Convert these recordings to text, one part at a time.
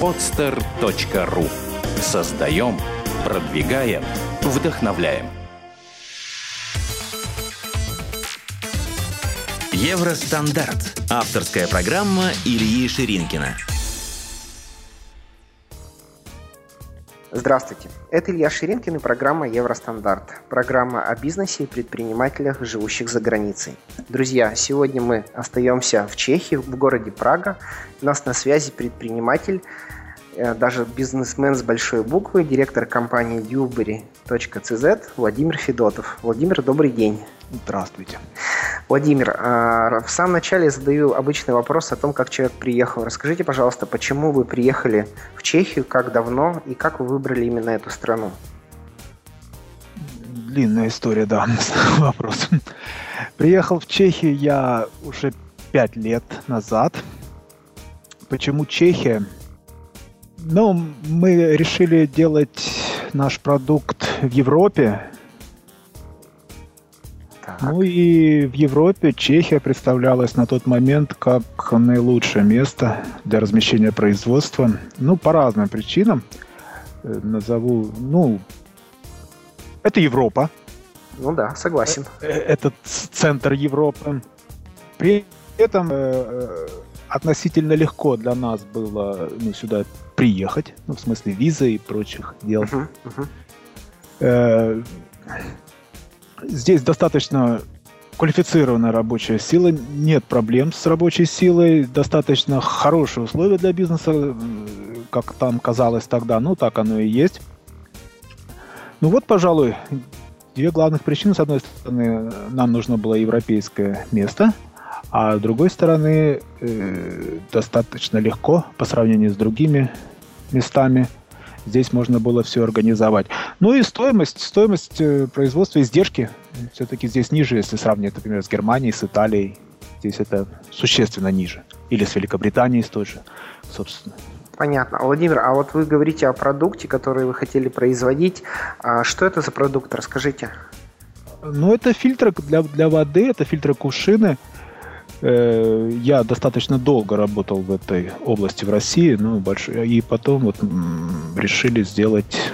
podster.ru Создаем, продвигаем, вдохновляем. Евростандарт. Авторская программа Ильи Ширинкина. Здравствуйте, это Илья Ширинкин и программа «Евростандарт». Программа о бизнесе и предпринимателях, живущих за границей. Друзья, сегодня мы остаемся в Чехии, в городе Прага. У нас на связи предприниматель, даже бизнесмен с большой буквы, директор компании Dewberry.cz Владимир Федотов. Владимир, добрый день. Здравствуйте. Владимир, а, в самом начале я задаю обычный вопрос о том, как человек приехал. Расскажите, пожалуйста, почему вы приехали в Чехию, как давно и как вы выбрали именно эту страну? Длинная история, да, вопрос. Приехал в Чехию я уже пять лет назад. Почему Чехия? Ну, мы решили делать наш продукт в Европе, ну и в Европе Чехия представлялась на тот момент как наилучшее место для размещения производства. Ну, по разным причинам. Э, назову, ну, это Европа. Ну да, согласен. Э, э, этот центр Европы. При этом относительно легко для нас было ну, сюда приехать, ну, в смысле визы и прочих дел. Uh-huh, uh-huh. Э, здесь достаточно квалифицированная рабочая сила, нет проблем с рабочей силой, достаточно хорошие условия для бизнеса, как там казалось тогда, ну так оно и есть. Ну вот, пожалуй, две главных причины. С одной стороны, нам нужно было европейское место, а с другой стороны, э, достаточно легко по сравнению с другими местами – Здесь можно было все организовать. Ну и стоимость, стоимость э, производства, издержки все-таки здесь ниже, если сравнивать, например, с Германией, с Италией. Здесь это существенно ниже. Или с Великобританией с той же, собственно. Понятно. Владимир, а вот вы говорите о продукте, который вы хотели производить. А что это за продукт? Расскажите. Ну, это фильтры для, для воды, это фильтры кувшины. Э, я достаточно долго работал в этой области в России, ну, большой, и потом вот решили сделать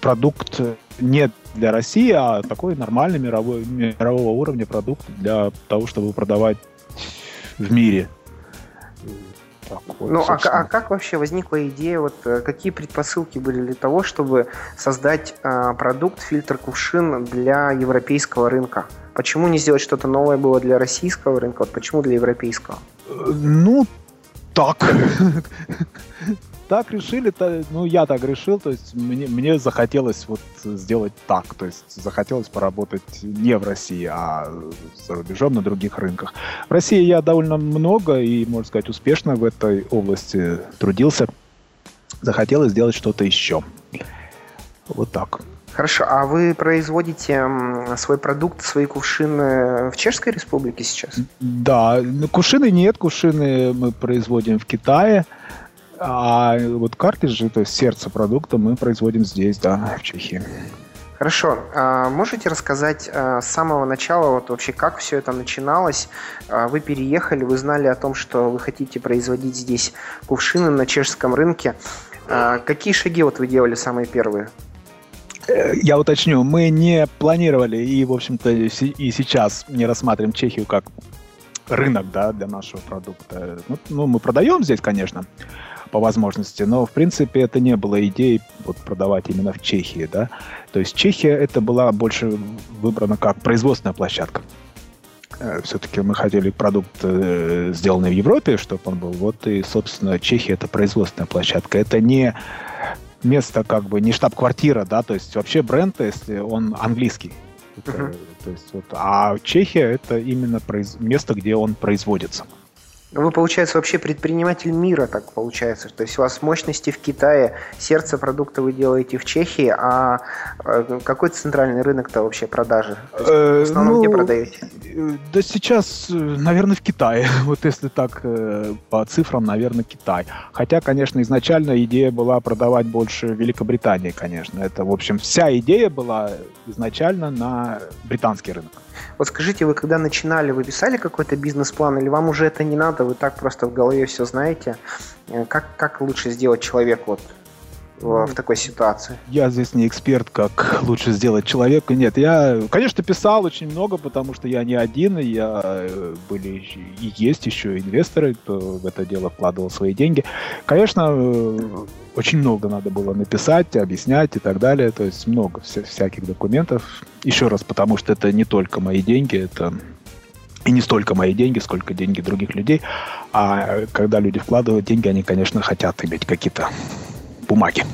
продукт не для России, а такой нормальный мировой, мирового уровня продукт для того, чтобы продавать в мире. Так, вот, ну, а, а как вообще возникла идея, вот э, какие предпосылки были для того, чтобы создать э, продукт фильтр кувшин для европейского рынка? Почему не сделать что-то новое было для российского рынка? Вот почему для европейского? Ну, так. так решили, ну, я так решил, то есть мне, мне захотелось вот сделать так, то есть захотелось поработать не в России, а за рубежом на других рынках. В России я довольно много и, можно сказать, успешно в этой области трудился. Захотелось сделать что-то еще. Вот так. Хорошо, а вы производите свой продукт, свои кувшины в Чешской Республике сейчас? Да, ну, кувшины нет, кувшины мы производим в Китае, а вот картриджи, то есть сердце продукта, мы производим здесь, да, в Чехии. Хорошо. А можете рассказать а, с самого начала, вот вообще как все это начиналось? А, вы переехали, вы знали о том, что вы хотите производить здесь кувшины на чешском рынке. Какие шаги вот вы делали самые первые? Я уточню, мы не планировали и, в общем-то, и сейчас не рассматриваем Чехию как рынок да, для нашего продукта. Ну, ну, мы продаем здесь, конечно, по возможности, но, в принципе, это не было идеей вот, продавать именно в Чехии. Да? То есть Чехия это была больше выбрана как производственная площадка. Э, Все-таки мы хотели продукт, э, сделанный в Европе, чтобы он был. Вот и, собственно, Чехия это производственная площадка. Это не место как бы не штаб-квартира, да, то есть вообще бренд, если он английский. Это, uh-huh. то есть вот, а Чехия это именно произ... место, где он производится. Вы, получается, вообще предприниматель мира, так получается. То есть у вас мощности в Китае, сердце продукта вы делаете в Чехии, а э, какой центральный рынок-то вообще продажи? в основном ну, где продаете? Э, да сейчас, э, наверное, в Китае. Вот если так по цифрам, наверное, Китай. Хотя, конечно, изначально идея была продавать больше Великобритании, конечно. Это, в общем, вся идея была изначально на британский рынок. Вот скажите, вы когда начинали, вы писали какой-то бизнес-план, или вам уже это не надо, вы так просто в голове все знаете? Э, как, как лучше сделать человек вот в, такой ситуации? Я здесь не эксперт, как лучше сделать человека. Нет, я, конечно, писал очень много, потому что я не один, я э, были и есть еще инвесторы, кто в это дело вкладывал свои деньги. Конечно, э, очень много надо было написать, объяснять и так далее. То есть много вся, всяких документов. Еще раз, потому что это не только мои деньги, это и не столько мои деньги, сколько деньги других людей. А когда люди вкладывают деньги, они, конечно, хотят иметь какие-то бумаги.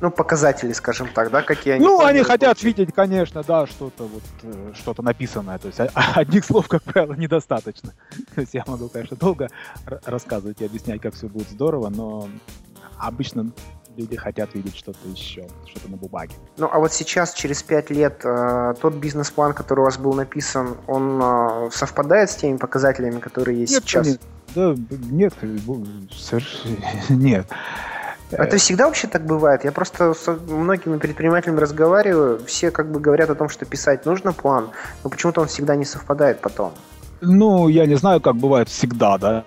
Ну, показатели, скажем так, да, какие они. Ну, они хотят видеть, конечно, да, что-то вот, э, что-то написанное. То есть одних слов, как правило, недостаточно. То есть я могу, конечно, долго рассказывать и объяснять, как все будет здорово, но обычно люди хотят видеть что-то еще, что-то на бумаге. Ну, а вот сейчас, через пять лет, э, тот бизнес-план, который у вас был написан, он э, совпадает с теми показателями, которые есть нет, сейчас? Нет, да, нет, нет. Это всегда вообще так бывает? Я просто с многими предпринимателями разговариваю, все как бы говорят о том, что писать нужно план, но почему-то он всегда не совпадает потом. Ну, я не знаю, как бывает всегда, да.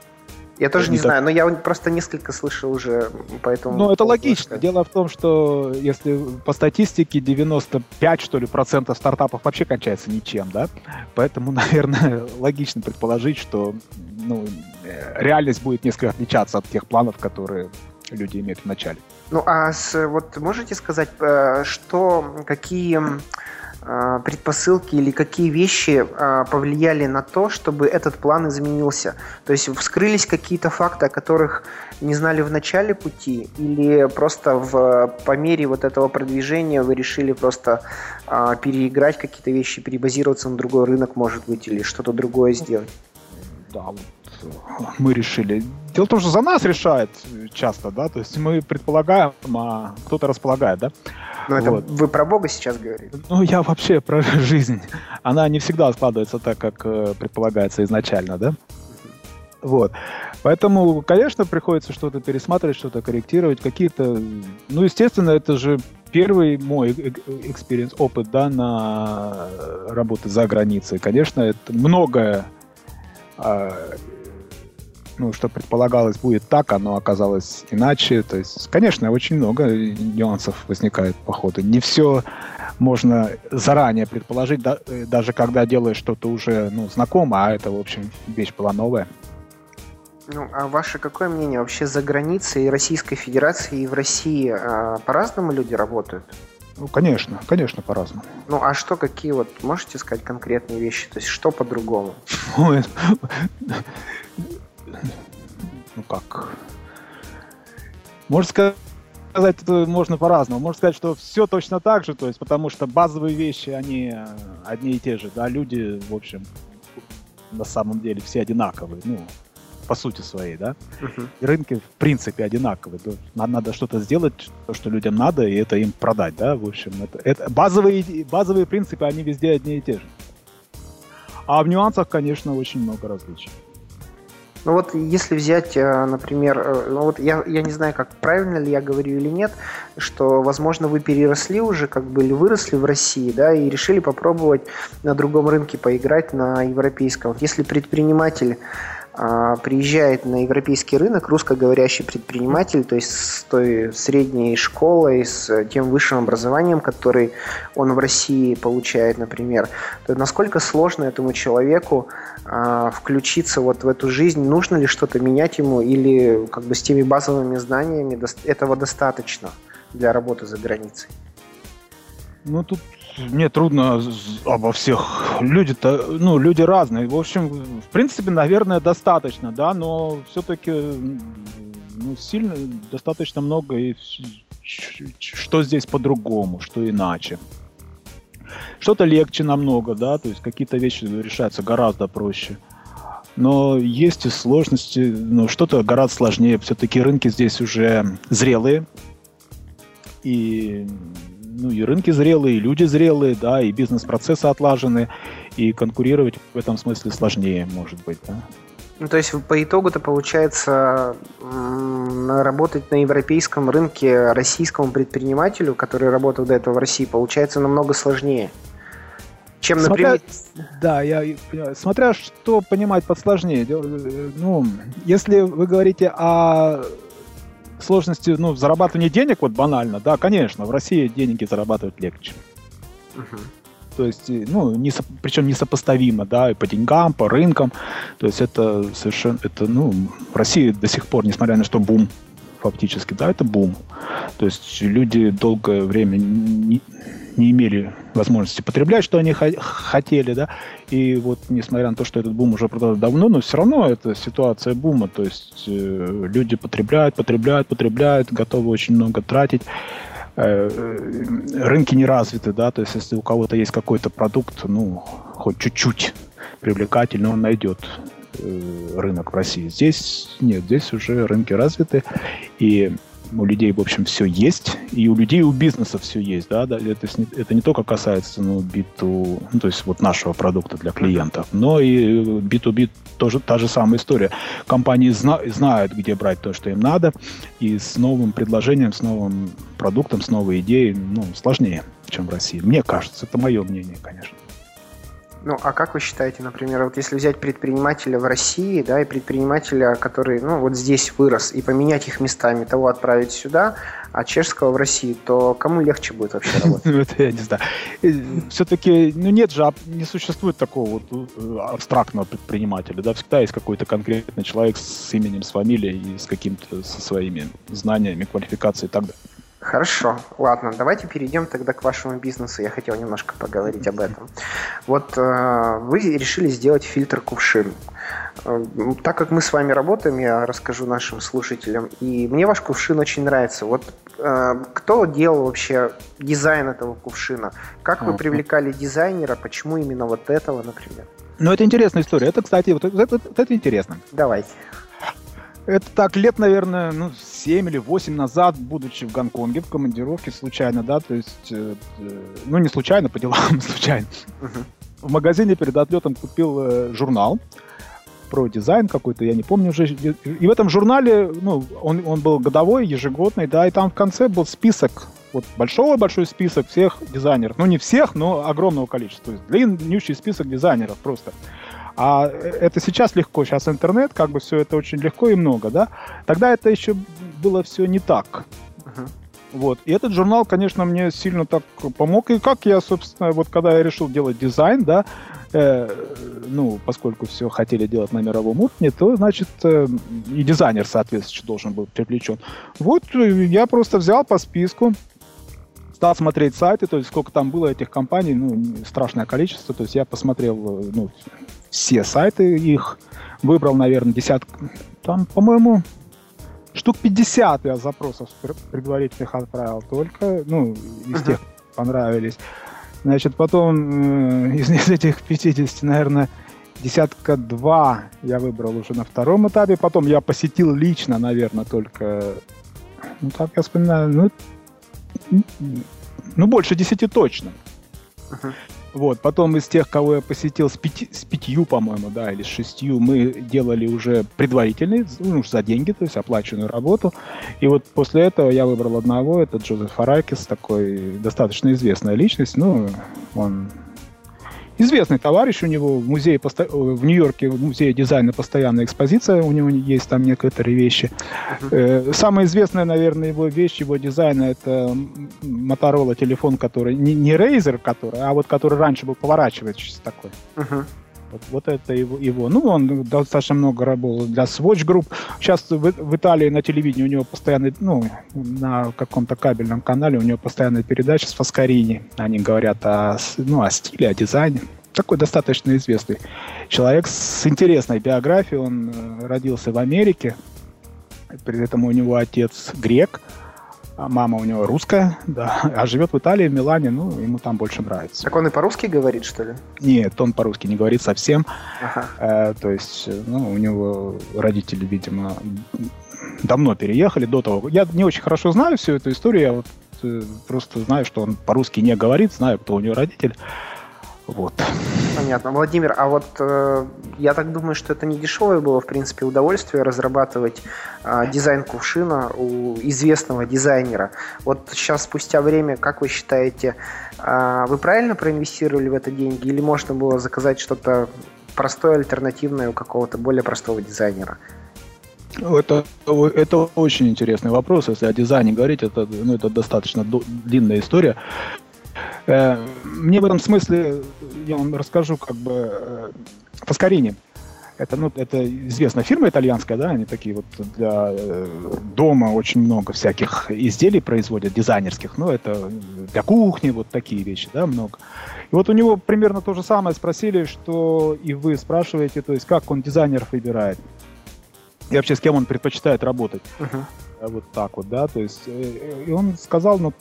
Я тоже не, не знаю, но я просто несколько слышал уже, поэтому... Ну, это логично. Дело в том, что если по статистике 95, что ли, процентов стартапов вообще кончается ничем, да? Поэтому, наверное, логично предположить, что ну, э, реальность будет несколько отличаться от тех планов, которые люди имеют в начале. Ну, а с, вот можете сказать, э, что, какие э, предпосылки или какие вещи э, повлияли на то, чтобы этот план изменился? То есть вскрылись какие-то факты, о которых не знали в начале пути, или просто в, по мере вот этого продвижения вы решили просто переиграть какие-то вещи, перебазироваться на другой рынок, может быть, или что-то другое сделать? Да, мы решили. Дело в том, что за нас решает часто, да, то есть мы предполагаем, а кто-то располагает, да. Ну, это вот. вы про Бога сейчас говорите? Ну, я вообще про жизнь. Она не всегда складывается так, как э, предполагается изначально, да. Вот. Поэтому, конечно, приходится что-то пересматривать, что-то корректировать, какие-то... Ну, естественно, это же первый мой experience, опыт, да, на работы за границей. Конечно, это многое а, ну, что предполагалось будет так, оно оказалось иначе. То есть, конечно, очень много нюансов возникает по ходу. Не все можно заранее предположить, да, э, даже когда делаешь что-то уже ну, знакомое, а это, в общем, вещь была новая. Ну, а ваше какое мнение? Вообще за границей Российской Федерации и в России а, по-разному люди работают? Ну, конечно, конечно, по-разному. Ну, а что, какие вот, можете сказать конкретные вещи? То есть, что по-другому? Ну как, можно сказать, это можно по-разному. Можно сказать, что все точно так же, то есть, потому что базовые вещи, они э, одни и те же, да, люди, в общем, на самом деле все одинаковые, ну, по сути своей, да. Uh-huh. И рынки, в принципе, одинаковые. Нам надо что-то сделать, то, что людям надо, и это им продать, да, в общем. Это, это базовые, базовые принципы, они везде одни и те же. А в нюансах, конечно, очень много различий. Ну вот если взять, э, например, э, ну вот я, я не знаю, как правильно ли я говорю или нет, что, возможно, вы переросли уже, как бы, или выросли в России, да, и решили попробовать на другом рынке поиграть на европейском. Если предприниматель приезжает на европейский рынок русскоговорящий предприниматель, то есть с той средней школой, с тем высшим образованием, который он в России получает, например, то насколько сложно этому человеку а, включиться вот в эту жизнь, нужно ли что-то менять ему или как бы с теми базовыми знаниями этого достаточно для работы за границей? Ну, тут мне трудно обо всех. Люди-то, ну, люди разные. В общем, в принципе, наверное, достаточно, да, но все-таки ну, сильно, достаточно много и что здесь по-другому, что иначе. Что-то легче намного, да, то есть какие-то вещи решаются гораздо проще. Но есть и сложности, но что-то гораздо сложнее. Все-таки рынки здесь уже зрелые. И ну, и рынки зрелые, и люди зрелые, да, и бизнес-процессы отлажены, и конкурировать в этом смысле сложнее, может быть, да. Ну, то есть по итогу-то получается работать на европейском рынке российскому предпринимателю, который работал до этого в России, получается намного сложнее, Чем, например... Смотря, да, я смотря что понимать подсложнее. Ну, если вы говорите о сложности, ну, зарабатывания денег, вот банально, да, конечно, в России деньги зарабатывать легче. Угу. То есть, ну, не, причем несопоставимо, да, и по деньгам, по рынкам. То есть это совершенно, это, ну, в России до сих пор, несмотря на что бум фактически, да, это бум. То есть люди долгое время не, не имели возможности потреблять, что они хотели, да, и вот несмотря на то, что этот бум уже продолжается давно, но все равно это ситуация бума, то есть э, люди потребляют, потребляют, потребляют, готовы очень много тратить, э, рынки не развиты, да, то есть если у кого-то есть какой-то продукт, ну, хоть чуть-чуть привлекательный, он найдет э, рынок в России. Здесь нет, здесь уже рынки развиты, и у людей, в общем, все есть, и у людей, у бизнеса все есть, да, да это, это не только касается, ну, B2, ну, то есть вот нашего продукта для клиентов, но и B2B тоже та же самая история. Компании зна знают, где брать то, что им надо, и с новым предложением, с новым продуктом, с новой идеей, ну, сложнее, чем в России. Мне кажется, это мое мнение, конечно. Ну, а как вы считаете, например, вот если взять предпринимателя в России, да, и предпринимателя, который, ну, вот здесь вырос, и поменять их местами, того отправить сюда, а чешского в Россию, то кому легче будет вообще работать? Ну, это я не знаю. Все-таки, ну, нет же, не существует такого вот э, абстрактного предпринимателя, да, всегда есть какой-то конкретный человек с именем, с фамилией и с каким-то, со своими знаниями, квалификацией и так далее. Хорошо, ладно, давайте перейдем тогда к вашему бизнесу. Я хотел немножко поговорить об этом. Вот э, вы решили сделать фильтр кувшин. Э, так как мы с вами работаем, я расскажу нашим слушателям. И мне ваш кувшин очень нравится. Вот э, кто делал вообще дизайн этого кувшина? Как вы привлекали дизайнера? Почему именно вот этого, например? Ну, это интересная история. Это, кстати, вот это, это, это интересно. Давайте. Это так, лет, наверное, ну, 7 или 8 назад, будучи в Гонконге в командировке, случайно, да, то есть, э, э ну, не случайно, по делам, случайно. Uh-huh. В магазине перед отлетом купил э, журнал про дизайн какой-то, я не помню уже. И в этом журнале, ну, он, он был годовой, ежегодный, да, и там в конце был список, вот большой-большой список всех дизайнеров. Ну, не всех, но огромного количества. То есть длиннющий список дизайнеров просто. А это сейчас легко, сейчас интернет, как бы все это очень легко и много, да? Тогда это еще было все не так. Uh-huh. Вот. И этот журнал, конечно, мне сильно так помог. И как я, собственно, вот когда я решил делать дизайн, да, э, ну, поскольку все хотели делать на мировом уровне, то, значит, э, и дизайнер, соответственно, должен был привлечен. Вот э, я просто взял по списку, стал смотреть сайты, то есть сколько там было этих компаний, ну, страшное количество, то есть я посмотрел, э, ну, все сайты их, выбрал, наверное, десятку, там, по-моему, штук 50 я запросов предварительных отправил только, ну, из тех понравились. Значит, потом э, из, из этих 50, наверное, десятка два я выбрал уже на втором этапе. Потом я посетил лично, наверное, только, ну, так я вспоминаю, ну, ну больше десяти точно. Uh-huh. Вот, потом из тех, кого я посетил с, пяти, с пятью, по-моему, да, или с шестью, мы делали уже предварительный, ну, за деньги, то есть оплаченную работу. И вот после этого я выбрал одного, это Джозеф Аракис, такой достаточно известная личность, ну, он известный товарищ, у него в музее, в Нью-Йорке, в музее дизайна постоянная экспозиция, у него есть там некоторые вещи. Uh-huh. Самая известная, наверное, его вещь, его дизайна, это Motorola телефон, который, не, не Razer, который, а вот который раньше был поворачивающийся такой. Uh-huh. Вот, вот это его, его. Ну, он достаточно много работал для Swatch Group. Сейчас в, в Италии на телевидении у него постоянно, ну, на каком-то кабельном канале у него постоянная передача с Фаскарини. Они говорят о, ну, о стиле, о дизайне. Такой достаточно известный человек с интересной биографией. Он э, родился в Америке. При этом у него отец грек. А мама у него русская, да, а живет в Италии, в Милане, ну, ему там больше нравится. Так он и по-русски говорит, что ли? Нет, он по-русски не говорит совсем. Ага. Э, то есть, ну, у него родители, видимо, давно переехали до того. Я не очень хорошо знаю всю эту историю, я вот э, просто знаю, что он по-русски не говорит, знаю, кто у него родитель. Вот. Понятно. Владимир, а вот э, я так думаю, что это не дешевое было, в принципе, удовольствие разрабатывать э, дизайн кувшина у известного дизайнера. Вот сейчас, спустя время, как вы считаете, э, вы правильно проинвестировали в это деньги или можно было заказать что-то простое, альтернативное у какого-то более простого дизайнера? Это, это очень интересный вопрос. Если о дизайне говорить, это, ну, это достаточно длинная история. Э, мне в этом смысле, я вам расскажу, как бы, э, Фаскарини. Это, ну, это известная фирма итальянская, да, они такие вот для э, дома очень много всяких изделий производят, дизайнерских, ну, это для кухни, вот такие вещи, да, много. И вот у него примерно то же самое спросили, что и вы спрашиваете, то есть как он дизайнеров выбирает, и вообще с кем он предпочитает работать. Uh-huh. Вот так вот, да, то есть, и он сказал, ну,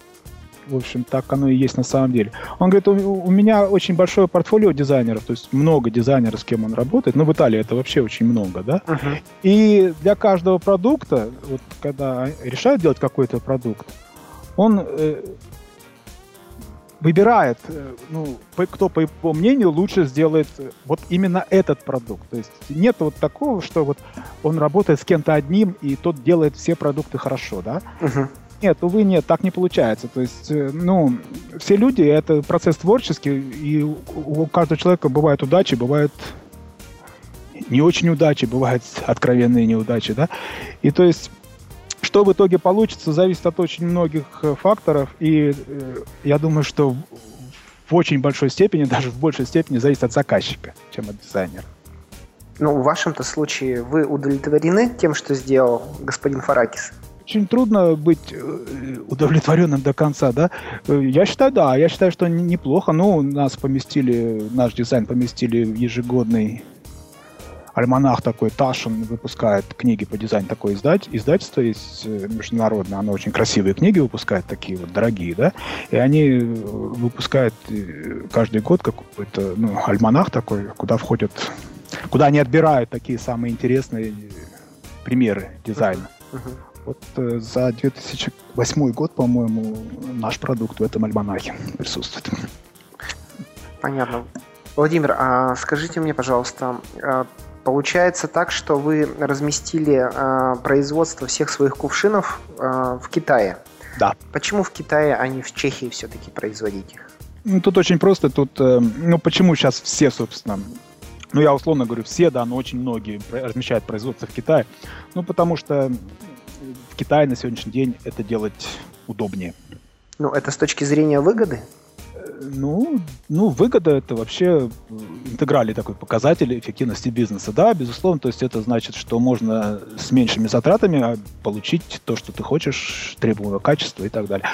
в общем, так оно и есть на самом деле. Он говорит, у, у меня очень большое портфолио дизайнеров, то есть много дизайнеров, с кем он работает, но в Италии это вообще очень много, да. Uh-huh. И для каждого продукта, вот когда решают делать какой-то продукт, он э, выбирает, э, ну, кто, по его мнению, лучше сделает вот именно этот продукт. То есть нет вот такого, что вот он работает с кем-то одним, и тот делает все продукты хорошо, да? Uh-huh. Нет, увы, нет, так не получается. То есть, э, ну, все люди — это процесс творческий, и у каждого человека бывают удачи, бывают не очень удачи, бывают откровенные неудачи, да. И то есть, что в итоге получится, зависит от очень многих э, факторов, и э, я думаю, что в очень большой степени, даже в большей степени зависит от заказчика, чем от дизайнера. Ну, в вашем-то случае вы удовлетворены тем, что сделал господин Фаракис? Очень трудно быть э, удовлетворенным до конца, да? Э, я считаю, да, я считаю, что неплохо. Ну, нас поместили, наш дизайн поместили в ежегодный альманах такой, Ташин выпускает книги по дизайну, такое издать, издательство есть э, международное, оно очень красивые книги выпускает, такие вот дорогие, да, и они выпускают каждый год какой-то, ну, альманах такой, куда входят, куда они отбирают такие самые интересные примеры дизайна. Uh-huh. Вот э, за 2008 год, по-моему, наш продукт в этом альманахе присутствует. Понятно. Владимир, а скажите мне, пожалуйста, а, получается так, что вы разместили а, производство всех своих кувшинов а, в Китае? Да. Почему в Китае, а не в Чехии все-таки производить их? Ну, тут очень просто. Тут, э, ну, почему сейчас все, собственно, ну, я условно говорю, все, да, но очень многие размещают производство в Китае. Ну, потому что в Китае на сегодняшний день это делать удобнее. Ну, это с точки зрения выгоды? Ну, ну, выгода это вообще интегральный такой показатель эффективности бизнеса. Да, безусловно, то есть это значит, что можно с меньшими затратами получить то, что ты хочешь, требуемого качества и так далее.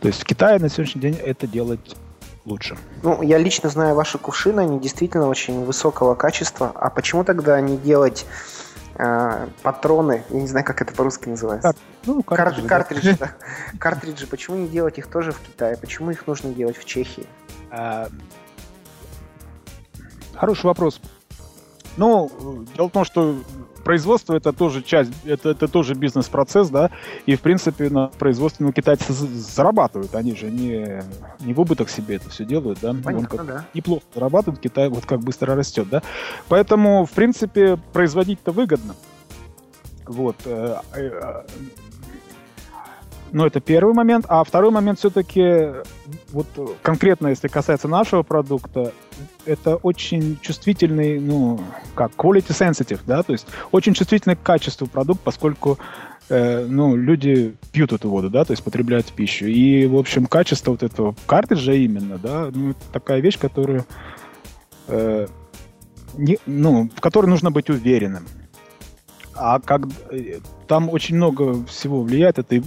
То есть в Китае на сегодняшний день это делать лучше. Ну, я лично знаю ваши кувшины, они действительно очень высокого качества. А почему тогда не делать э, патроны, я не знаю, как это по-русски называется. Кар... Ну, картриджи. Кар- картриджи, да. картриджи. Почему не делать их тоже в Китае? Почему их нужно делать в Чехии? А... Хороший вопрос. Ну, дело в том, что производство это тоже часть, это, это тоже бизнес-процесс, да, и в принципе на производстве ну, китайцы зарабатывают, они же не, не в убыток себе это все делают, да. Понятно, как, да. Неплохо зарабатывают, Китай вот как быстро растет, да. Поэтому, в принципе, производить-то выгодно. Вот. Ну, это первый момент. А второй момент все-таки, вот конкретно, если касается нашего продукта, это очень чувствительный, ну, как, quality sensitive, да, то есть очень чувствительный к качеству продукт, поскольку э, ну, люди пьют эту воду, да, то есть потребляют пищу. И, в общем, качество вот этого картриджа именно, да, ну, такая вещь, которую, э, не, ну, в которой нужно быть уверенным. А как э, там очень много всего влияет, это и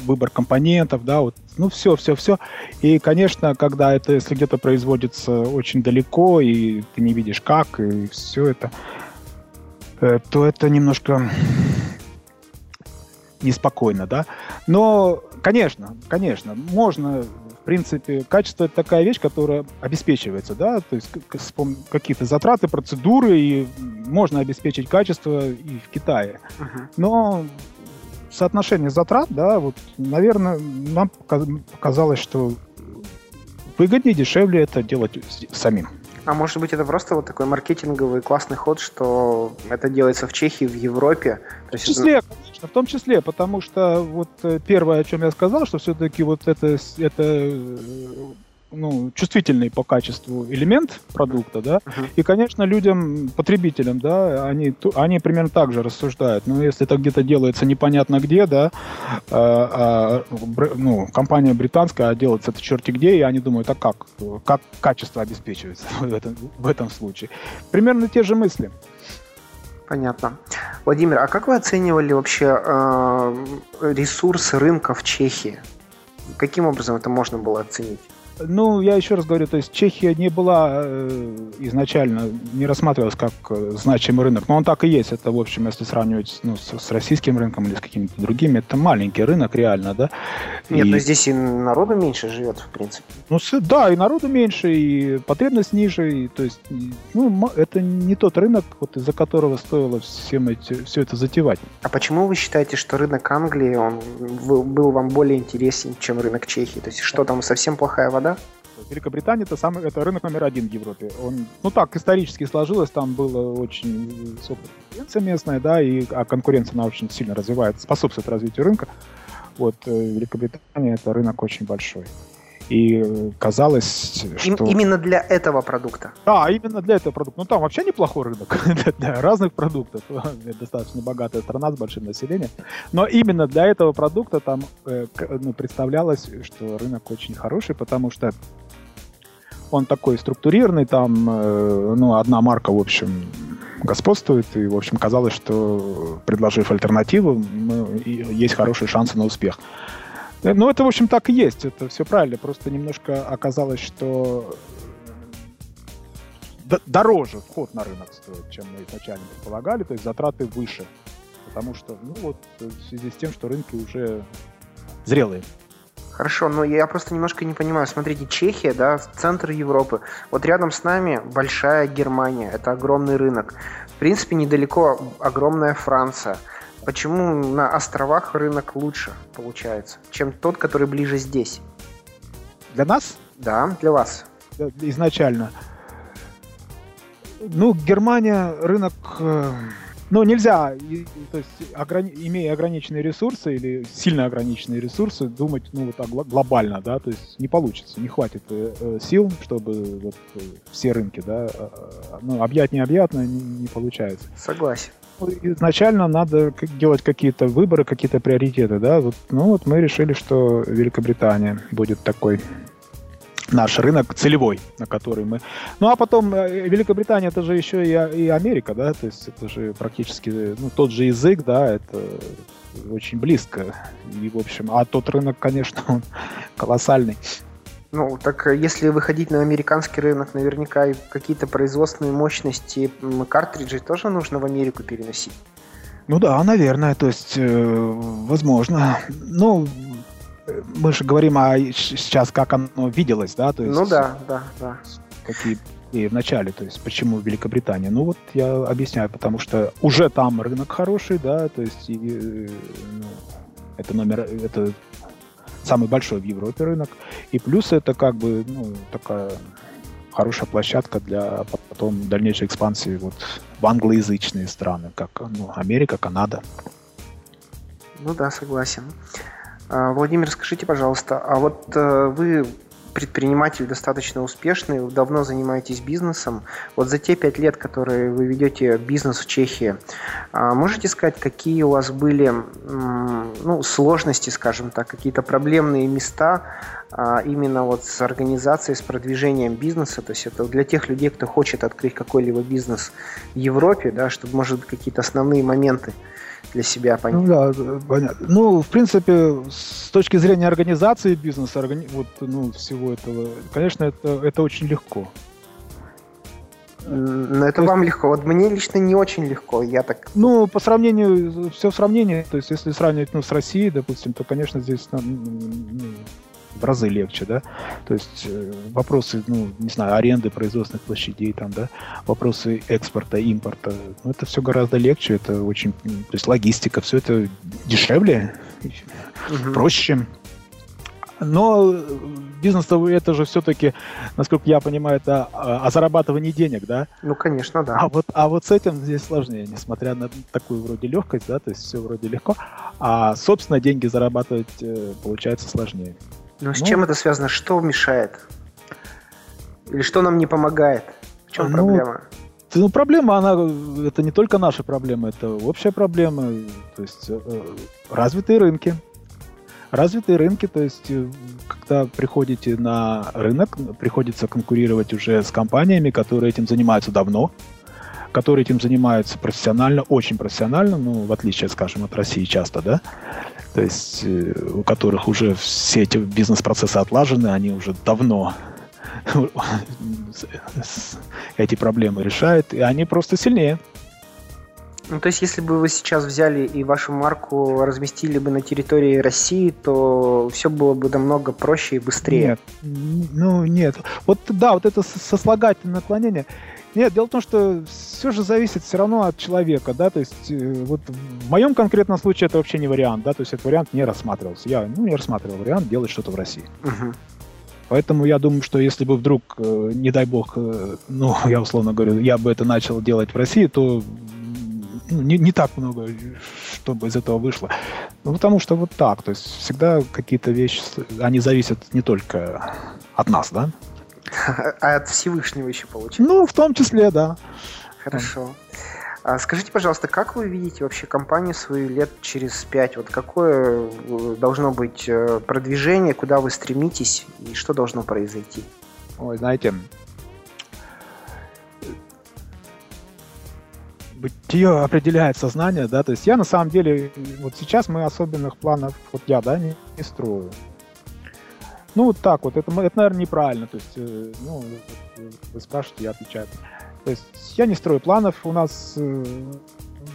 выбор компонентов, да, вот, ну все, все, все. И, конечно, когда это, если где-то производится очень далеко, и ты не видишь как, и все это, э, то это немножко неспокойно, да. Но, конечно, конечно, можно, в принципе, качество это такая вещь, которая обеспечивается, да, то есть какие-то затраты, процедуры, и можно обеспечить качество и в Китае. Uh-huh. Но соотношение затрат, да, вот, наверное, нам показалось, что выгоднее, дешевле это делать самим. А может быть это просто вот такой маркетинговый классный ход, что это делается в Чехии, в Европе? В том числе, это... конечно, в том числе, потому что вот э, первое, о чем я сказал, что все-таки вот это, это э, ну, чувствительный по качеству элемент продукта, да, uh-huh. и, конечно, людям, потребителям, да, они, они примерно так же рассуждают. Но если это где-то делается непонятно где, да, а, а, ну, компания британская, а делается это черти где, и они думают, а как, как качество обеспечивается в этом, в этом случае. Примерно те же мысли. Понятно. Владимир, а как вы оценивали вообще э, ресурс рынка в Чехии? Каким образом это можно было оценить? Ну, я еще раз говорю, то есть Чехия не была э, изначально, не рассматривалась как э, значимый рынок, но он так и есть. Это, в общем, если сравнивать ну, с, с российским рынком или с какими-то другими, это маленький рынок реально, да. Нет, и... но здесь и народу меньше живет, в принципе. Ну, да, и народу меньше, и потребность ниже, и, то есть, ну, это не тот рынок, вот из-за которого стоило всем эти, все это затевать. А почему вы считаете, что рынок Англии, он был вам более интересен, чем рынок Чехии? То есть, что там совсем плохая вода? Великобритания это самый это рынок номер один в Европе. Он, ну так исторически сложилось, там было очень высокая конкуренция местная, да, и а конкуренция она очень сильно развивается, способствует развитию рынка. Вот э, Великобритания это рынок очень большой. И казалось, что... Именно для этого продукта? Да, именно для этого продукта. Ну, там вообще неплохой рынок для, разных продуктов. Достаточно богатая страна с большим населением. Но именно для этого продукта там э, ну, представлялось, что рынок очень хороший, потому что он такой структурированный, там, э, ну, одна марка, в общем, господствует, и, в общем, казалось, что, предложив альтернативу, есть хорошие шансы на успех. Ну, это, в общем, так и есть, это все правильно. Просто немножко оказалось, что дороже вход на рынок стоит, чем мы изначально предполагали, то есть затраты выше. Потому что, ну вот, в связи с тем, что рынки уже зрелые. Хорошо, но я просто немножко не понимаю. Смотрите, Чехия, да, центр Европы. Вот рядом с нами большая Германия, это огромный рынок. В принципе, недалеко огромная Франция. Почему на островах рынок лучше получается, чем тот, который ближе здесь? Для нас? Да, для вас. Изначально. Ну, Германия рынок... Э, ну, нельзя, то есть, ограни... имея ограниченные ресурсы или сильно ограниченные ресурсы, думать, ну, вот так глобально, да, то есть не получится, не хватит э, э сил, чтобы вот, все рынки, да, ну, объять необъятно не, не получается. Согласен изначально надо делать какие-то выборы, какие-то приоритеты, да, ну вот мы решили, что Великобритания будет такой наш рынок целевой, на который мы... Ну, а потом э, Великобритания, это же еще и, и Америка, да, то есть это же практически ну, тот же язык, да, это очень близко. И, в общем, а тот рынок, конечно, он колоссальный. Ну, так э, если выходить на американский рынок, наверняка и какие-то производственные мощности картриджей тоже нужно в Америку переносить. Ну да, наверное, то есть, э, возможно. Ну, мы же говорим о сейчас, как оно виделось, да? То есть, ну да, да, да. Какие и в начале, то есть почему Великобритания? Ну вот я объясняю, потому что уже там рынок хороший, да, то есть и, э, ну, это номер, это самый большой в Европе рынок. И плюс это как бы ну, такая хорошая площадка для потом дальнейшей экспансии вот в англоязычные страны, как ну, Америка, Канада. Ну да, согласен. А, Владимир, скажите, пожалуйста, а вот э, вы предприниматель достаточно успешный, давно занимаетесь бизнесом. Вот за те пять лет, которые вы ведете бизнес в Чехии, а, можете сказать, какие у вас были ну, сложности, скажем так, какие-то проблемные места а, именно вот с организацией, с продвижением бизнеса? То есть это для тех людей, кто хочет открыть какой-либо бизнес в Европе, да, чтобы, может быть, какие-то основные моменты для себя понять. Ну да, понятно. Ну, в принципе, с точки зрения организации бизнеса, органи... вот, ну, всего этого, конечно, это, это очень легко. Но это то вам есть... легко. Вот мне лично не очень легко. Я так. Ну, по сравнению, все в сравнении. То есть, если сравнивать ну, с Россией, допустим, то, конечно, здесь ну, в разы легче, да. То есть э, вопросы, ну, не знаю, аренды производственных площадей, там, да, вопросы экспорта, импорта, ну, это все гораздо легче, это очень, то есть логистика, все это дешевле, угу. проще. Но бизнес это же все-таки, насколько я понимаю, это о зарабатывании денег, да? Ну, конечно, да. А вот, а вот с этим здесь сложнее, несмотря на такую вроде легкость, да, то есть все вроде легко, а собственно деньги зарабатывать э, получается сложнее. Но с ну, чем это связано? Что мешает? Или что нам не помогает? В чем ну, проблема? Ну, проблема, она, это не только наша проблема, это общая проблема. То есть э, развитые рынки. Развитые рынки, то есть э, когда приходите на рынок, приходится конкурировать уже с компаниями, которые этим занимаются давно, которые этим занимаются профессионально, очень профессионально, ну, в отличие, скажем, от России часто, да, то есть э, у которых уже все эти бизнес-процессы отлажены, они уже давно эти проблемы решают, и они просто сильнее. Ну, то есть, если бы вы сейчас взяли и вашу марку разместили бы на территории России, то все было бы намного проще и быстрее. Нет, ну нет. Вот да, вот это сослагательное наклонение. Нет, дело в том, что все же зависит все равно от человека, да, то есть э, вот в моем конкретном случае это вообще не вариант, да, то есть этот вариант не рассматривался. Я, ну, не рассматривал вариант делать что-то в России. Поэтому я думаю, что если бы вдруг, э, не дай бог, э, ну, я условно говорю, я бы это начал делать в России, то ну, не, не так много, чтобы из этого вышло. Ну, потому что вот так, то есть всегда какие-то вещи, они зависят не только от нас, да? А от Всевышнего еще получается? Ну, в том числе, да. Хорошо. А скажите, пожалуйста, как вы видите вообще компанию свою лет через пять? Вот какое э, должно быть э, продвижение, куда вы стремитесь и что должно произойти? Ой, знаете, бытие определяет сознание, да, то есть я на самом деле, вот сейчас мы особенных планов, вот я, да, не, не строю. Ну, вот так вот, это, это наверное, неправильно, то есть, э, ну, вы спрашиваете, я отвечаю. То есть я не строю планов, у нас э,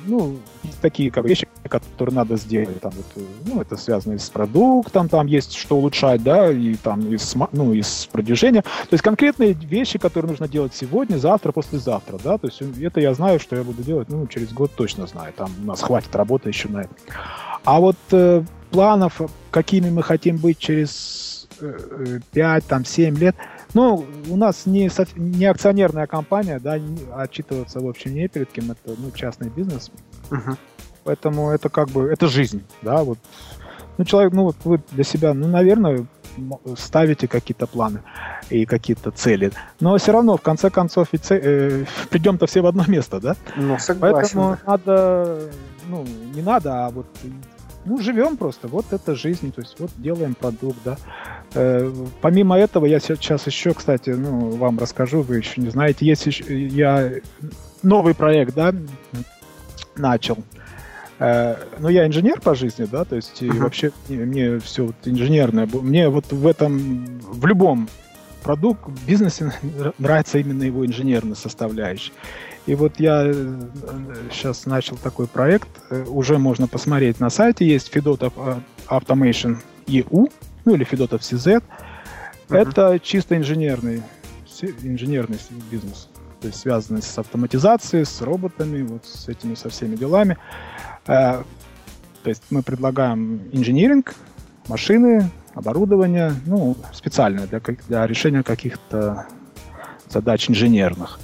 ну, такие как вещи, которые надо сделать. Там, вот, ну, это связано с продуктом, там есть что улучшать, да, и там и с, ну, и с продвижением. То есть конкретные вещи, которые нужно делать сегодня, завтра, послезавтра, да, то есть это я знаю, что я буду делать, ну, через год точно знаю, там у нас хватит работы еще на это. А вот э, планов, какими мы хотим быть через э, 5, там, 7 лет – ну, у нас не, не акционерная компания, да, отчитываться, в общем, не перед кем, это, ну, частный бизнес. Угу. Поэтому это как бы, это жизнь, да, вот. Ну, человек, ну, вот вы для себя, ну, наверное, ставите какие-то планы и какие-то цели. Но все равно, в конце концов, цель, э, придем-то все в одно место, да? Ну, согласен. Поэтому надо, ну, не надо, а вот ну, живем просто, вот это жизнь, то есть вот делаем продукт, да. Э, помимо этого, я сейчас еще, кстати, ну, вам расскажу, вы еще не знаете, есть еще, я новый проект, да, начал. Э, ну, я инженер по жизни, да, то есть uh-huh. и вообще мне, мне все вот инженерное, мне вот в этом, в любом продукт, бизнесе нравится именно его инженерная составляющая. И вот я сейчас э, начал такой проект, уже можно посмотреть на сайте, есть Fedotov э, Automation EU, ну или Fedotov CZ. Uh-huh. Это чисто инженерный, инженерный бизнес, то есть связанный с автоматизацией, с роботами, вот с этими, со всеми делами. То есть мы предлагаем инжиниринг, машины, оборудование, ну, специальное для, для решения каких-то задач инженерных.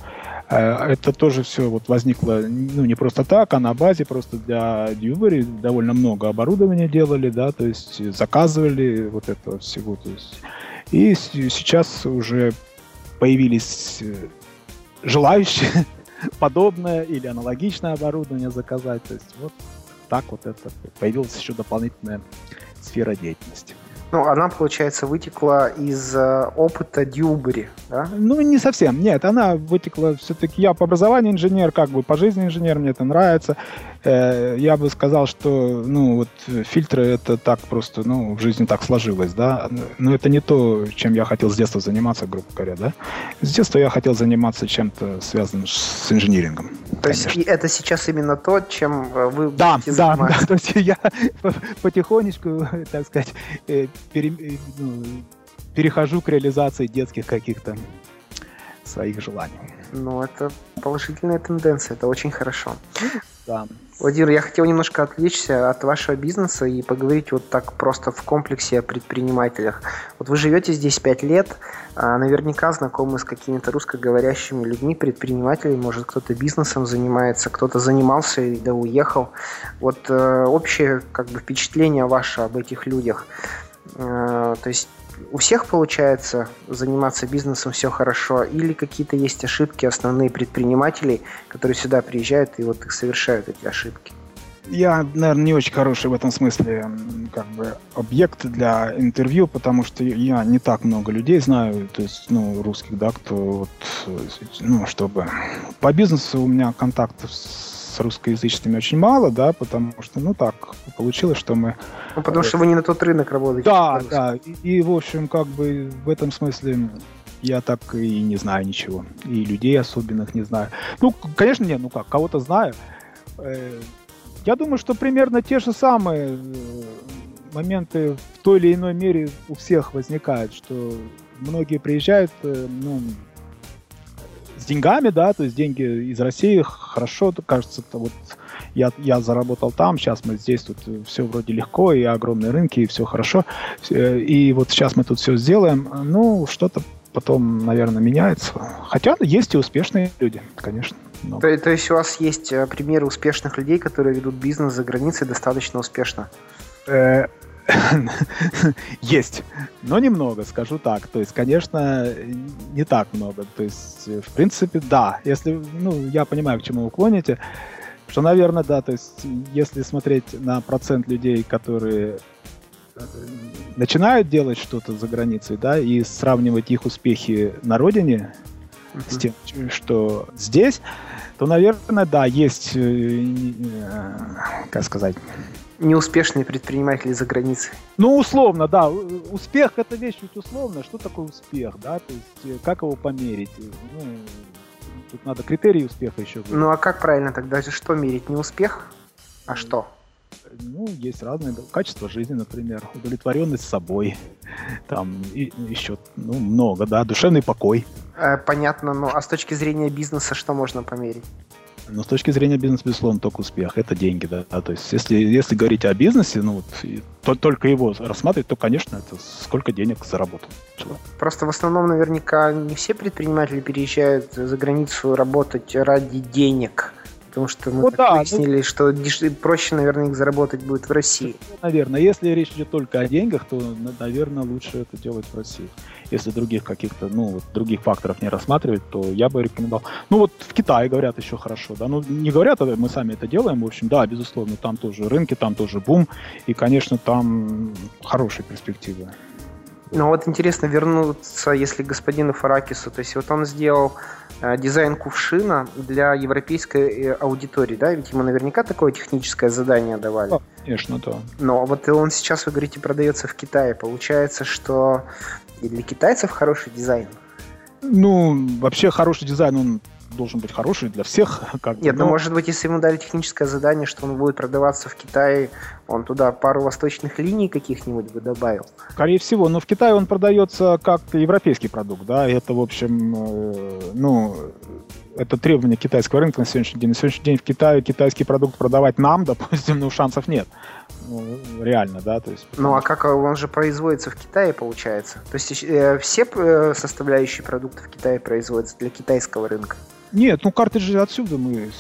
Э, это тоже все вот возникло ну, не просто так, а на базе просто для Dewberry довольно много оборудования делали, да, то есть заказывали вот этого всего. То есть. И сейчас уже появились э, желающие подобное или аналогичное оборудование заказать. То есть вот так вот это появилась еще дополнительная сфера деятельности. Ну, она, получается, вытекла из э, опыта Дьюбери, да? Ну, не совсем, нет, она вытекла все-таки, я по образованию инженер, как бы по жизни инженер, мне это нравится. Э, я бы сказал, что, ну, вот фильтры это так просто, ну, в жизни так сложилось, да, но это не то, чем я хотел с детства заниматься, грубо говоря, да. С детства я хотел заниматься чем-то связанным с инжинирингом. То конечно. есть это сейчас именно то, чем э, вы да, будете да, заниматься? Да, то есть я потихонечку, так сказать, пере, ну, перехожу к реализации детских каких-то своих желаний. Ну, это положительная тенденция, это очень хорошо. Да. Владимир, я хотел немножко отвлечься от вашего бизнеса и поговорить вот так просто в комплексе о предпринимателях. Вот вы живете здесь пять лет, а наверняка знакомы с какими-то русскоговорящими людьми, предпринимателями, может кто-то бизнесом занимается, кто-то занимался и да уехал. Вот э, общее как бы впечатление ваше об этих людях. Э, то есть у всех получается заниматься бизнесом все хорошо, или какие-то есть ошибки основные предпринимателей, которые сюда приезжают и вот их совершают эти ошибки? Я, наверное, не очень хороший в этом смысле как бы объект для интервью, потому что я не так много людей знаю, то есть, ну, русских, да, кто вот, ну, чтобы... По бизнесу у меня контактов с с русскоязычными очень мало, да, потому что, ну так, получилось, что мы... Ну, потому что вы не на тот рынок работаете. Да, да, и, и, в общем, как бы в этом смысле я так и не знаю ничего. И людей особенных не знаю. Ну, конечно, нет, ну как, кого-то знаю. Э, я думаю, что примерно те же самые э, моменты в той или иной мере у всех возникают, что многие приезжают, э, ну, с деньгами, да, то есть деньги из России хорошо, кажется, это вот я, я заработал там, сейчас мы здесь тут все вроде легко, и огромные рынки, и все хорошо, и вот сейчас мы тут все сделаем, ну, что-то потом, наверное, меняется. Хотя есть и успешные люди, конечно. Но... То, то есть у вас есть э, примеры успешных людей, которые ведут бизнес за границей достаточно успешно? Э, Есть, но немного, скажу так. То есть, конечно, не так много. То есть, в принципе, да. Если, ну, я понимаю, к чему вы клоните, что, наверное, да. То есть, если смотреть на процент людей, которые э, начинают делать что-то за границей, да, и сравнивать их успехи на родине uh-huh. с тем, что здесь, то, наверное, да, есть, э, э, как сказать, неуспешные предприниматели за границей. Ну, условно, да. Успех это вещь ведь условно. Что такое успех, да? То есть, э, как его померить? Ну, тут надо критерии успеха еще. Говорить. Ну, а как правильно тогда? Что мерить? Не успех, а что? Ну, есть разные. Качество жизни, например, удовлетворенность собой. Там и, еще ну, много, да, душевный покой. Э, понятно, ну а с точки зрения бизнеса что можно померить? Но с точки зрения бизнеса, безусловно, только успех. Это деньги, да. А, то есть, если, если говорить о бизнесе, ну, вот, то, только его рассматривать, то, конечно, это сколько денег заработал человек. Просто в основном наверняка не все предприниматели переезжают за границу работать ради денег. Потому что мы ну, да, выяснили, ну, что проще, наверное, их заработать будет в России. Наверное, если речь идет только о деньгах, то, наверное, лучше это делать в России если других каких-то, ну, вот, других факторов не рассматривать, то я бы рекомендовал. Ну, вот в Китае говорят еще хорошо, да, ну, не говорят, а мы сами это делаем, в общем, да, безусловно, там тоже рынки, там тоже бум, и, конечно, там хорошие перспективы. Ну, вот интересно вернуться, если господину Фаракису, то есть вот он сделал э, дизайн кувшина для европейской э, аудитории, да, ведь ему наверняка такое техническое задание давали. Да, конечно, да. Но вот он сейчас, вы говорите, продается в Китае. Получается, что и для китайцев хороший дизайн? Ну, вообще хороший дизайн, он должен быть хороший для всех. Как Нет, но... ну может быть, если ему дали техническое задание, что он будет продаваться в Китае, он туда пару восточных линий каких-нибудь бы добавил. Скорее всего, но в Китае он продается как европейский продукт, да, это, в общем, э, ну, это требование китайского рынка на сегодняшний день. На сегодняшний день в Китае китайский продукт продавать нам, допустим, ну, шансов нет. Ну, реально, да, то есть... Ну, а как он же производится в Китае, получается? То есть э, все э, составляющие продукта в Китае производятся для китайского рынка? Нет, ну картриджи отсюда мы...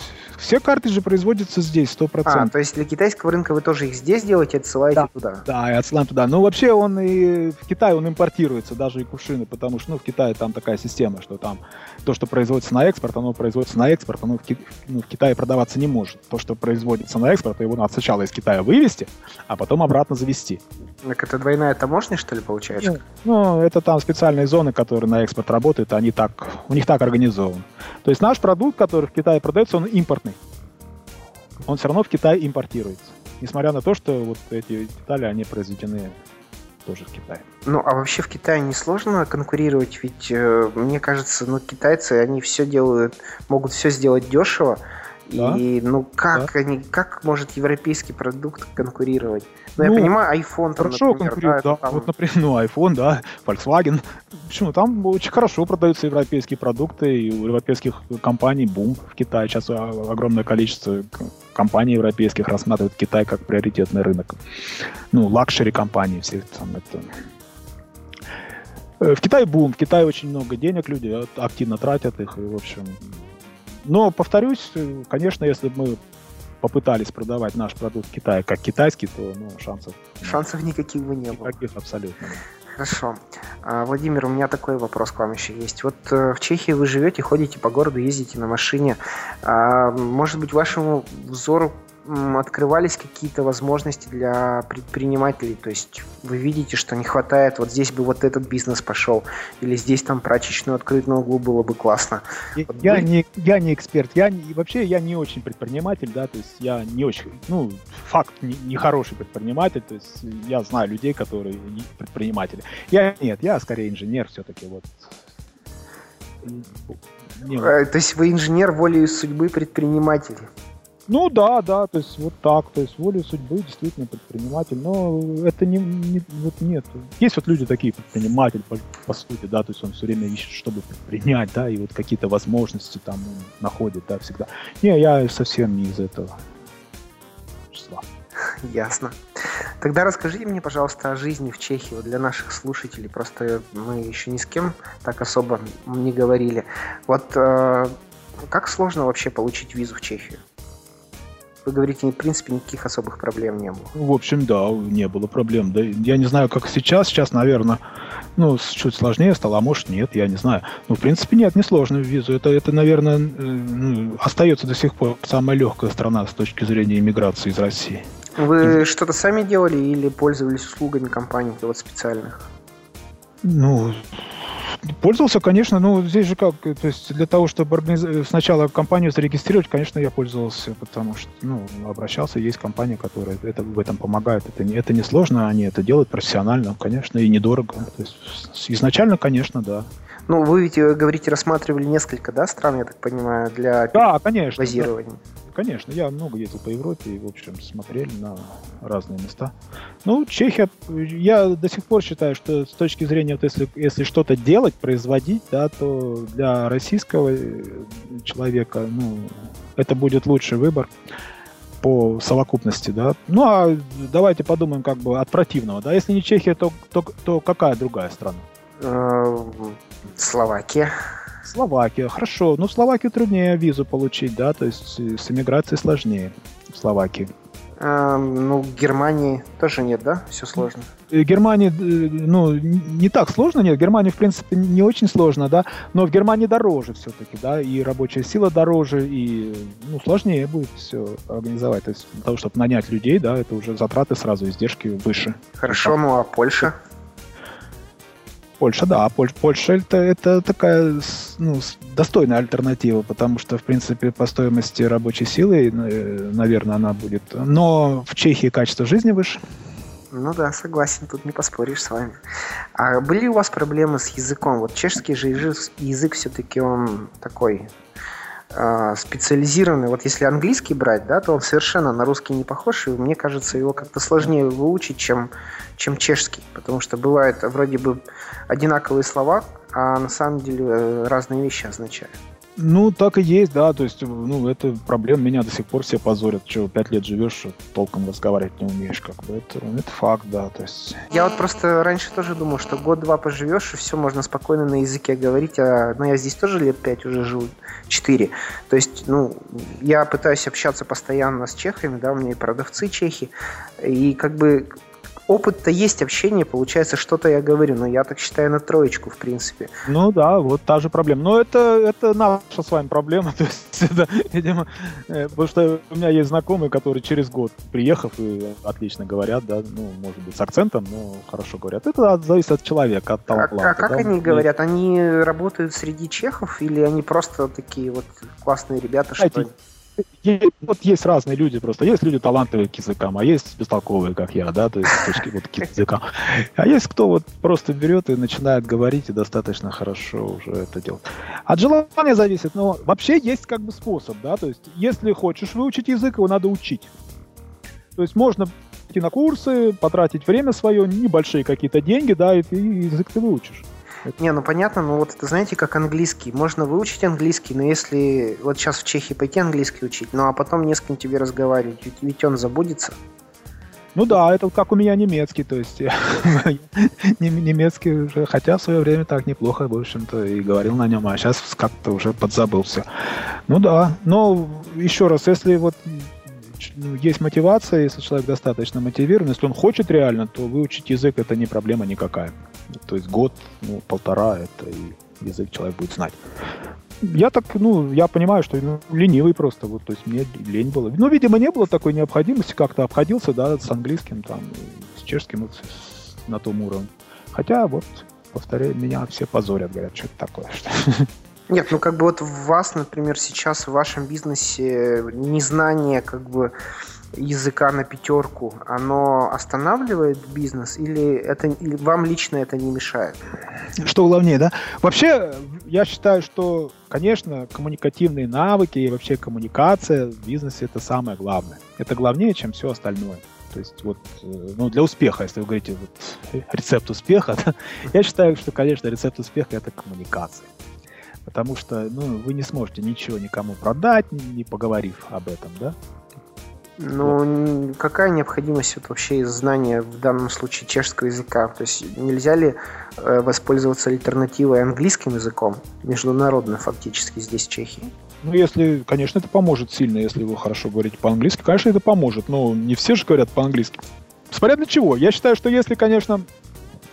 Все картриджи производятся здесь, сто процентов. А, то есть для китайского рынка вы тоже их здесь делаете, отсылаете да, туда? Да, и отсылаем туда. Ну, вообще он и в Китае он импортируется, даже и кувшины, потому что, ну, в Китае там такая система, что там то, что производится на экспорт, оно производится на экспорт, оно в, Ки... ну, в Китае продаваться не может. То, что производится на экспорт, его надо сначала из Китая вывести, а потом обратно завести. Так это двойная таможня, что ли, получается? Ну, ну, это там специальные зоны, которые на экспорт работают, они так, у них так организованы. То есть наш продукт, который в Китае продается, он импортный. Он все равно в Китае импортируется. Несмотря на то, что вот эти детали, они произведены тоже в Китае. Ну, а вообще в Китае не сложно конкурировать, ведь э, мне кажется, ну, китайцы, они все делают, могут все сделать дешево, Да? И ну как да. они, как может европейский продукт конкурировать? Ну, ну я понимаю, iPhone там, хорошо например, конкурирует, да, там... вот, например, ну iPhone, да, Volkswagen. Почему? Там очень хорошо продаются европейские продукты, и у европейских компаний бум в Китае. Сейчас огромное количество компаний европейских рассматривают Китай как приоритетный рынок. Ну, luxury компании все там это э, в Китае бум, в Китае очень много денег, люди активно тратят их, и, в общем, но, повторюсь, конечно, если бы мы попытались продавать наш продукт в Китае как китайский, то ну, шансов... Шансов никаких бы не было. Никаких абсолютно. Хорошо. А, Владимир, у меня такой вопрос к вам еще есть. Вот э, в Чехии вы живете, ходите по городу, ездите на машине. А, может быть, вашему взору открывались какие-то возможности для предпринимателей? То есть вы видите, что не хватает, вот здесь бы вот этот бизнес пошел, или здесь там прачечную открыть на углу было бы классно. Я, вот я, не, я не эксперт, я не, вообще я не очень предприниматель, да, то есть я не очень, ну, факт, не, не хороший предприниматель, то есть я знаю людей, которые предприниматели. Я нет, я скорее инженер все-таки, вот. Не, э, То есть вы инженер волей судьбы предпринимателей? Ну да, да, то есть вот так, то есть волю судьбы действительно предприниматель, но это не, не вот нет. Есть вот люди такие предприниматели по, по сути, да, то есть он все время ищет, чтобы предпринять, да, и вот какие-то возможности там находит, да, всегда. Не, я совсем не из этого числа. Ясно. Тогда расскажите мне, пожалуйста, о жизни в Чехии вот для наших слушателей. Просто мы еще ни с кем так особо не говорили. Вот э, как сложно вообще получить визу в Чехию? Вы говорите, в принципе, никаких особых проблем не было. В общем, да, не было проблем. Да, я не знаю, как сейчас. Сейчас, наверное, ну, чуть сложнее стало, а может нет, я не знаю. Ну, в принципе, нет, не сложно визу. Это, это наверное, э, ну, остается до сих пор самая легкая страна с точки зрения иммиграции из России. Вы что-то сами делали или пользовались услугами компаний вот специальных? Ну, Пользовался, конечно, ну здесь же как, то есть для того, чтобы организ... сначала компанию зарегистрировать, конечно, я пользовался, потому что, ну, обращался, есть компания, которая это, в этом помогает. Это не, это не сложно, они это делают профессионально, конечно, и недорого. То есть изначально, конечно, да. Ну, вы ведь, э, говорите, рассматривали несколько, да, стран, я так понимаю, для да, конечно, базирования? Да. Конечно, я много ездил по Европе и, в общем, смотрели на разные места. Ну, Чехия, я до сих пор считаю, что с точки зрения, вот если, если что-то делать, производить, да, то для российского э, человека, ну, это будет лучший выбор по совокупности, да. Ну, а давайте подумаем как бы от противного, да. Если не Чехия, то, то, то какая другая страна? Э, Словакия. Словакия, хорошо. Ну, в Словакию труднее визу получить, да, то есть э, с иммиграцией сложнее в Словакии. А, ну, в Германии тоже нет, да? Все сложно. Э, Германии, э, ну, не так сложно, нет. В Германии, в принципе, не очень сложно, да. Но в Германии дороже все-таки, да, и рабочая сила дороже, и, ну, сложнее будет все организовать. То есть для того, чтобы нанять людей, да, это уже затраты сразу, издержки выше. Хорошо, ну а Польша? Польша, да, Поль, Польша это, это такая ну, достойная альтернатива, потому что, в принципе, по стоимости рабочей силы, э, наверное, она будет. Но в Чехии качество жизни выше. Ну да, согласен, тут не поспоришь с вами. А были у вас проблемы с языком? Вот чешский же язык все-таки он такой э, специализированный. Вот если английский брать, да, то он совершенно на русский не похож, и мне кажется, его как-то сложнее выучить, чем, чем чешский. Потому что бывает вроде бы одинаковые слова, а на самом деле э, разные вещи означают. Ну, так и есть, да, то есть, ну, это проблема меня до сих пор все позорят, что пять лет живешь, толком разговаривать не умеешь, как бы, это, это факт, да, то есть... Я вот просто раньше тоже думал, что год-два поживешь, и все, можно спокойно на языке говорить, а, ну, я здесь тоже лет пять уже живу, четыре, то есть, ну, я пытаюсь общаться постоянно с чехами, да, у меня и продавцы чехи, и как бы опыт-то есть, общение, получается, что-то я говорю, но я так считаю на троечку, в принципе. Ну да, вот та же проблема. Но это, это наша с вами проблема, то есть это, видимо, э, потому что у меня есть знакомые, которые через год, приехав, и отлично говорят, да, ну, может быть, с акцентом, но хорошо говорят. Это зависит от человека, от таланта. А, а как да? они говорят? Они работают среди чехов или они просто такие вот классные ребята, что IT. Вот есть разные люди просто. Есть люди талантливые к языкам, а есть бестолковые, как я, да, то есть с точки вот к языкам. А есть кто вот просто берет и начинает говорить и достаточно хорошо уже это делать. От желания зависит, но вообще есть как бы способ, да, то есть если хочешь выучить язык, его надо учить. То есть можно идти на курсы, потратить время свое, небольшие какие-то деньги, да, и ты язык ты выучишь. Не, ну понятно, но вот это знаете, как английский. Можно выучить английский, но если вот сейчас в Чехии пойти английский учить, ну а потом не с кем тебе разговаривать, ведь, ведь он забудется. Ну да, это как у меня немецкий, то есть немецкий уже, хотя в свое время так неплохо, в общем-то, и говорил на нем, а сейчас как-то уже подзабылся. Ну да, но еще раз, если вот ну, есть мотивация, если человек достаточно мотивирован, если он хочет реально, то выучить язык это не проблема никакая. То есть год, ну, полтора, это и язык человек будет знать. Я так, ну, я понимаю, что ну, ленивый просто, вот, то есть мне лень было. Ну, видимо, не было такой необходимости, как-то обходился, да, с английским, там, с чешским на том уровне. Хотя, вот, повторяю, меня все позорят, говорят, что это такое. Нет, ну как бы вот в вас, например, сейчас в вашем бизнесе незнание как бы языка на пятерку, оно останавливает бизнес или это или вам лично это не мешает? Что главнее, да? Вообще, я считаю, что, конечно, коммуникативные навыки и вообще коммуникация в бизнесе это самое главное. Это главнее, чем все остальное. То есть вот, э, ну, для успеха, если вы говорите вот, рецепт успеха, я считаю, что, конечно, рецепт успеха это коммуникация. Потому что ну, вы не сможете ничего никому продать, не поговорив об этом, да? Ну, какая необходимость вот вообще из знания в данном случае чешского языка? То есть нельзя ли э, воспользоваться альтернативой английским языком, международным фактически здесь в Чехии? Ну, если, конечно, это поможет сильно, если вы хорошо говорите по-английски, конечно, это поможет, но не все же говорят по-английски. Смотря для чего. Я считаю, что если, конечно,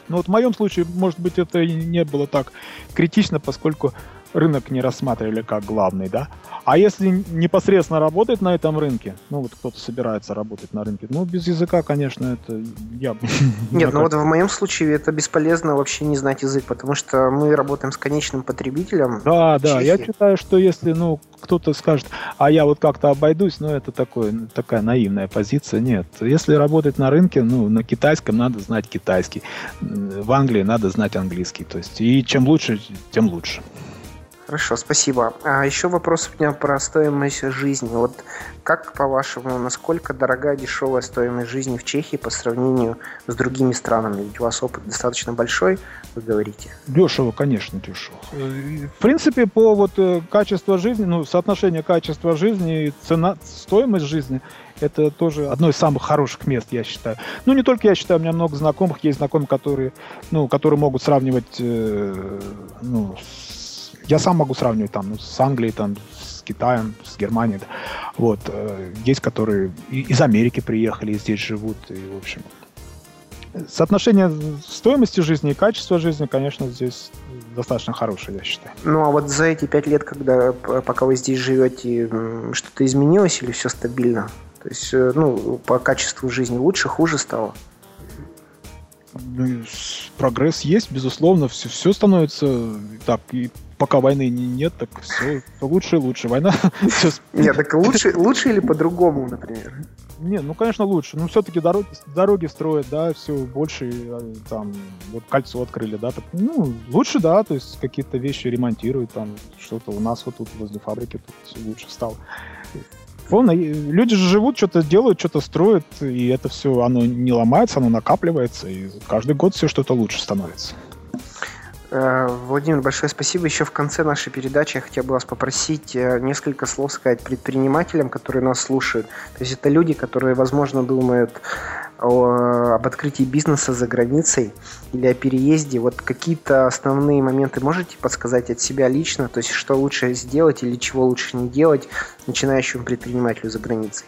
ну вот в моем случае, может быть, это и не было так критично, поскольку рынок не рассматривали как главный, да. А если непосредственно работать на этом рынке, ну вот кто-то собирается работать на рынке, ну без языка, конечно, это я... Нет, ну вот в моем случае это бесполезно вообще не знать язык, потому что мы работаем с конечным потребителем. Да, да, я считаю, что если, ну, кто-то скажет, а я вот как-то обойдусь, ну это такой, такая наивная позиция, нет. Если работать на рынке, ну, на китайском надо знать китайский, в Англии надо знать английский, то есть, и чем лучше, тем лучше. Хорошо, спасибо. А еще вопрос у меня про стоимость жизни. Вот как, по-вашему, насколько дорогая дешевая стоимость жизни в Чехии по сравнению с другими странами? Ведь у вас опыт достаточно большой, вы говорите. Дешево, конечно, дешево. В принципе, по вот э, качеству жизни, ну, соотношение качества жизни и цена, стоимость жизни, это тоже одно из самых хороших мест, я считаю. Ну, не только я считаю, у меня много знакомых, есть знакомые, которые, ну, которые могут сравнивать, э, ну, я сам могу сравнивать там ну, с Англией, там, с Китаем, с Германией. Вот. Э, есть, которые из Америки приехали и здесь живут. И, в общем, соотношение стоимости жизни и качества жизни, конечно, здесь достаточно хорошее, я считаю. Ну, а вот за эти пять лет, когда, пока вы здесь живете, что-то изменилось или все стабильно? То есть, э, ну, по качеству жизни лучше, хуже стало? Ну, прогресс есть, безусловно, все, все становится так, и пока войны нет, так все, лучше и лучше. Война Нет, так лучше, лучше или по-другому, например? Не, ну, конечно, лучше. Но все-таки дороги, дороги строят, да, все больше, э, там, вот кольцо открыли, да, так, ну, лучше, да, то есть какие-то вещи ремонтируют, там, что-то у нас вот тут возле фабрики тут все лучше стало. Вон, люди же живут, что-то делают, что-то строят, и это все, оно не ломается, оно накапливается, и каждый год все что-то лучше становится. Э, Владимир, большое спасибо. Еще в конце нашей передачи я хотел бы вас попросить э, несколько слов сказать предпринимателям, которые нас слушают. То есть это люди, которые, возможно, думают о, об открытии бизнеса за границей или о переезде. Вот какие-то основные моменты можете подсказать от себя лично? То есть что лучше сделать или чего лучше не делать начинающему предпринимателю за границей?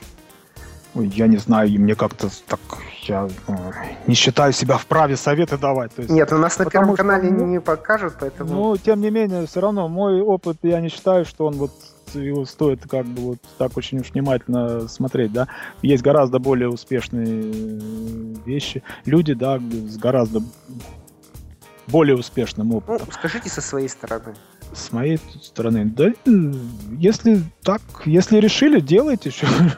я не знаю, мне как-то так, я ну, не считаю себя вправе советы давать. Есть, Нет, у нас на Первом что, канале ну, не покажут, поэтому... Ну, тем не менее, все равно мой опыт, я не считаю, что он вот его стоит как бы вот так очень уж внимательно смотреть, да. Есть гораздо более успешные вещи, люди, да, с гораздо более успешным опытом. Ну, скажите со своей стороны. С моей стороны, да, если так, если решили, делайте.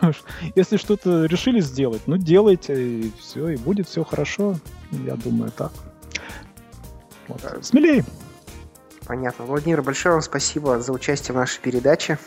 если что-то решили сделать, ну делайте, и все, и будет все хорошо. Я думаю, так. Вот. Смелее. Понятно. Владимир, большое вам спасибо за участие в нашей передаче.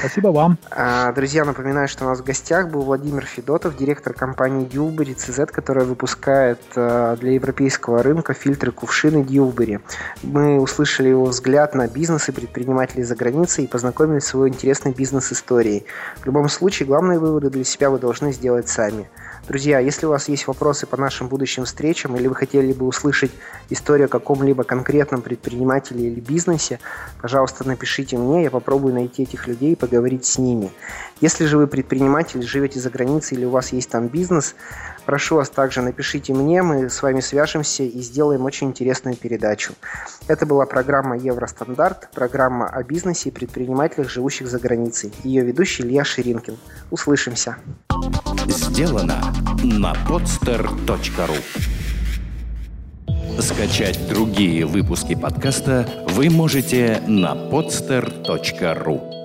Спасибо вам. А, друзья, напоминаю, что у нас в гостях был Владимир Федотов, директор компании Дьюлбери CZ, которая выпускает а, для европейского рынка фильтры кувшины Дьюлбери. Мы услышали его взгляд на бизнес и предпринимателей за границей и познакомились с его интересной бизнес-историей. В любом случае, главные выводы для себя вы должны сделать сами. Друзья, если у вас есть вопросы по нашим будущим встречам или вы хотели бы услышать историю о каком-либо конкретном предпринимателе или бизнесе, пожалуйста, напишите мне, я попробую найти этих людей и поговорить с ними. Если же вы предприниматель, живете за границей или у вас есть там бизнес, прошу вас также напишите мне, мы с вами свяжемся и сделаем очень интересную передачу. Это была программа Евростандарт, программа о бизнесе и предпринимателях, живущих за границей. Ее ведущий Илья Ширинкин. Услышимся. Сделано на podster.ru Скачать другие выпуски подкаста вы можете на podster.ru